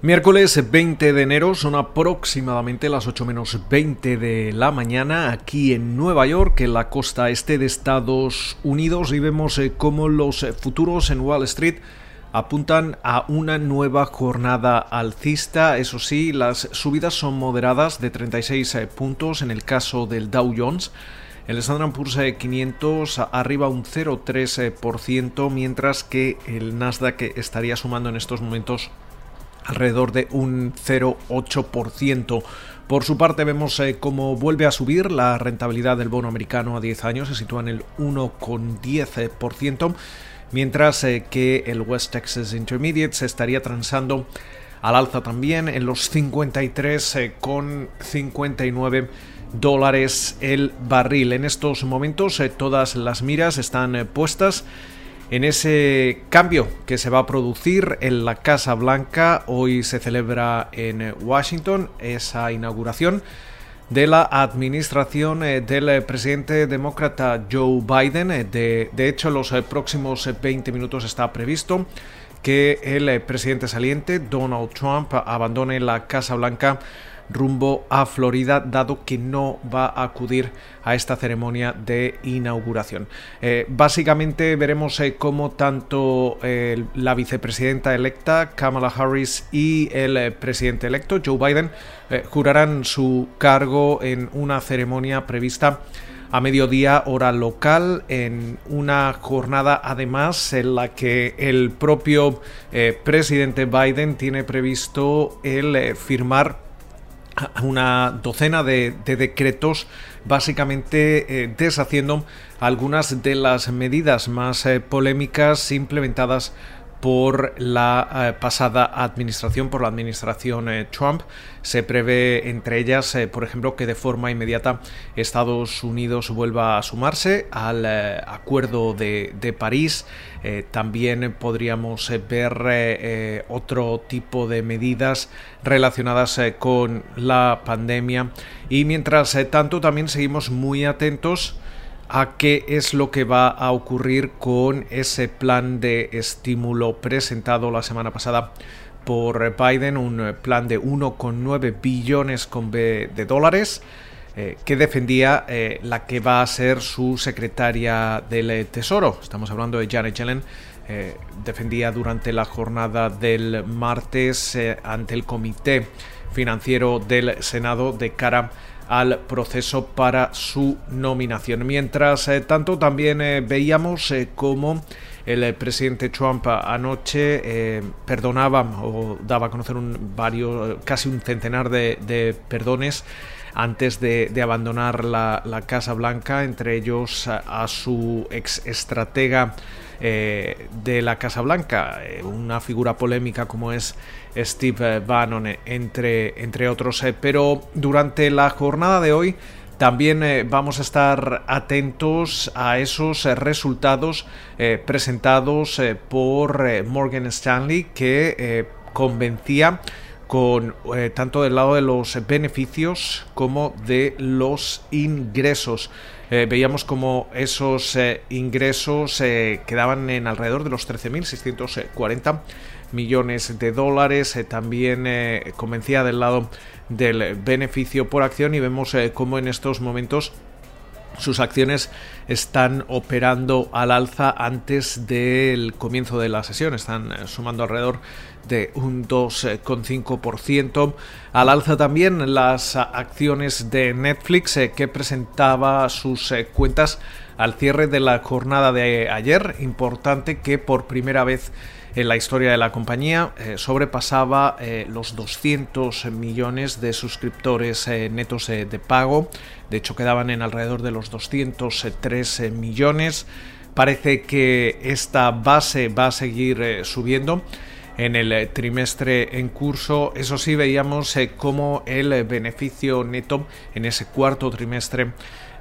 Miércoles 20 de enero son aproximadamente las 8 menos 20 de la mañana aquí en Nueva York, en la costa este de Estados Unidos, y vemos eh, cómo los futuros en Wall Street apuntan a una nueva jornada alcista. Eso sí, las subidas son moderadas de 36 eh, puntos en el caso del Dow Jones. El Standard Poor's 500 arriba un 0,3%, mientras que el Nasdaq estaría sumando en estos momentos alrededor de un 0,8%. Por su parte vemos eh, cómo vuelve a subir la rentabilidad del bono americano a 10 años, se sitúa en el 1,10%, mientras eh, que el West Texas Intermediate se estaría transando al alza también en los 53,59 eh, dólares el barril. En estos momentos todas las miras están puestas en ese cambio que se va a producir en la Casa Blanca. Hoy se celebra en Washington esa inauguración de la administración eh, del presidente demócrata Joe Biden. Eh, de, de hecho, los eh, próximos 20 minutos está previsto que el presidente saliente, Donald Trump, abandone la Casa Blanca rumbo a Florida, dado que no va a acudir a esta ceremonia de inauguración. Eh, básicamente veremos eh, cómo tanto eh, la vicepresidenta electa Kamala Harris y el presidente electo Joe Biden jurarán su cargo en una ceremonia prevista a mediodía hora local en una jornada además en la que el propio presidente Biden tiene previsto el firmar una docena de, decretos básicamente eh, deshaciendo algunas de las medidas más eh, polémicas implementadas por la eh, pasada administración, por la administración eh, Trump. Se prevé entre ellas, eh, por ejemplo, que de forma inmediata Estados Unidos vuelva a sumarse al acuerdo de, de París. también podríamos ver otro tipo de medidas relacionadas con la pandemia. Y mientras tanto, también seguimos muy atentos a qué es lo que va a ocurrir con ese plan de estímulo presentado la semana pasada por Biden, un plan de 1,9 billones de dólares eh, que defendía eh, la que va a ser su secretaria del Tesoro. Estamos hablando de Janet Yellen. Eh, defendía durante la jornada del martes ante el Comité Financiero del Senado de cara al proceso para su nominación. Mientras eh, tanto, también eh, veíamos eh, cómo el presidente Trump anoche perdonaba o daba a conocer un varios, casi un centenar de, perdones antes de, abandonar la, Casa Blanca, entre ellos a, su ex estratega de la Casa Blanca, una figura polémica como es Steve Bannon, entre, entre otros. Eh, pero durante la jornada de hoy también eh, vamos a estar atentos a esos eh, resultados presentados por Morgan Stanley que convencía con tanto del lado de los beneficios como de los ingresos. Veíamos como esos ingresos quedaban en alrededor de los 13.640 millones de dólares. Eh, también eh, convencía del lado del beneficio por acción y vemos eh, cómo en estos momentos sus acciones están operando al alza antes del comienzo de la sesión, están sumando alrededor de un 2,5%. Al alza también las acciones de Netflix que presentaba sus cuentas al cierre de la jornada de ayer. Importante que por primera vez en la historia de la compañía eh, sobrepasaba eh, los 200 millones de suscriptores eh, netos de pago. De hecho, quedaban en alrededor de los 203 millones. Parece que esta base va a seguir subiendo en el trimestre en curso. Eso sí, veíamos cómo el beneficio neto en ese cuarto trimestre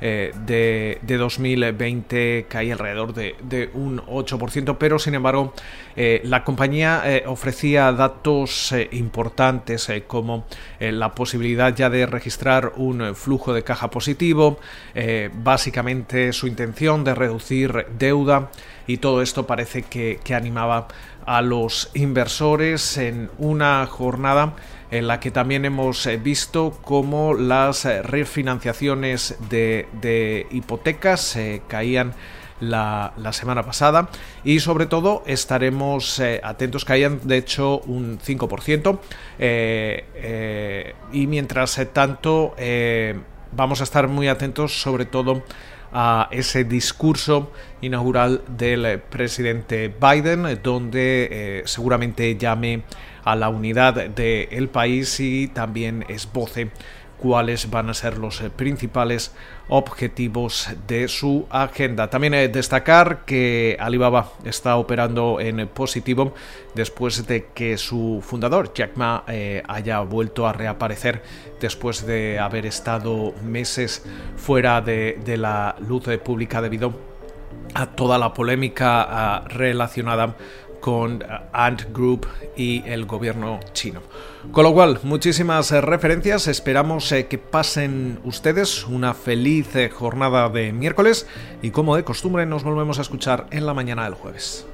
eh, de, 2020 cae alrededor de, un 8%, pero sin embargo eh, la compañía eh, ofrecía datos importantes como la posibilidad ya de registrar un flujo de caja positivo, básicamente su intención de reducir deuda, y todo esto parece que, animaba a los inversores en una jornada en la que también hemos visto cómo las refinanciaciones de, hipotecas caían la, semana pasada. Y sobre todo estaremos eh, atentos que hayan de hecho un 5% eh, eh, y mientras tanto vamos a estar muy atentos sobre todo a ese discurso inaugural del presidente Biden, donde seguramente llame a la unidad del país y también esboce cuáles van a ser los eh, principales objetivos de su agenda. También eh, destacar que Alibaba está operando en positivo después de que su fundador Jack Ma eh, haya vuelto a reaparecer después de haber estado meses fuera de, la luz pública debido a toda la polémica ah, relacionada con eh, Ant Group y el gobierno chino. Con lo cual, muchísimas eh, referencias, esperamos eh, que pasen ustedes una feliz jornada de miércoles y como de costumbre nos volvemos a escuchar en la mañana del jueves.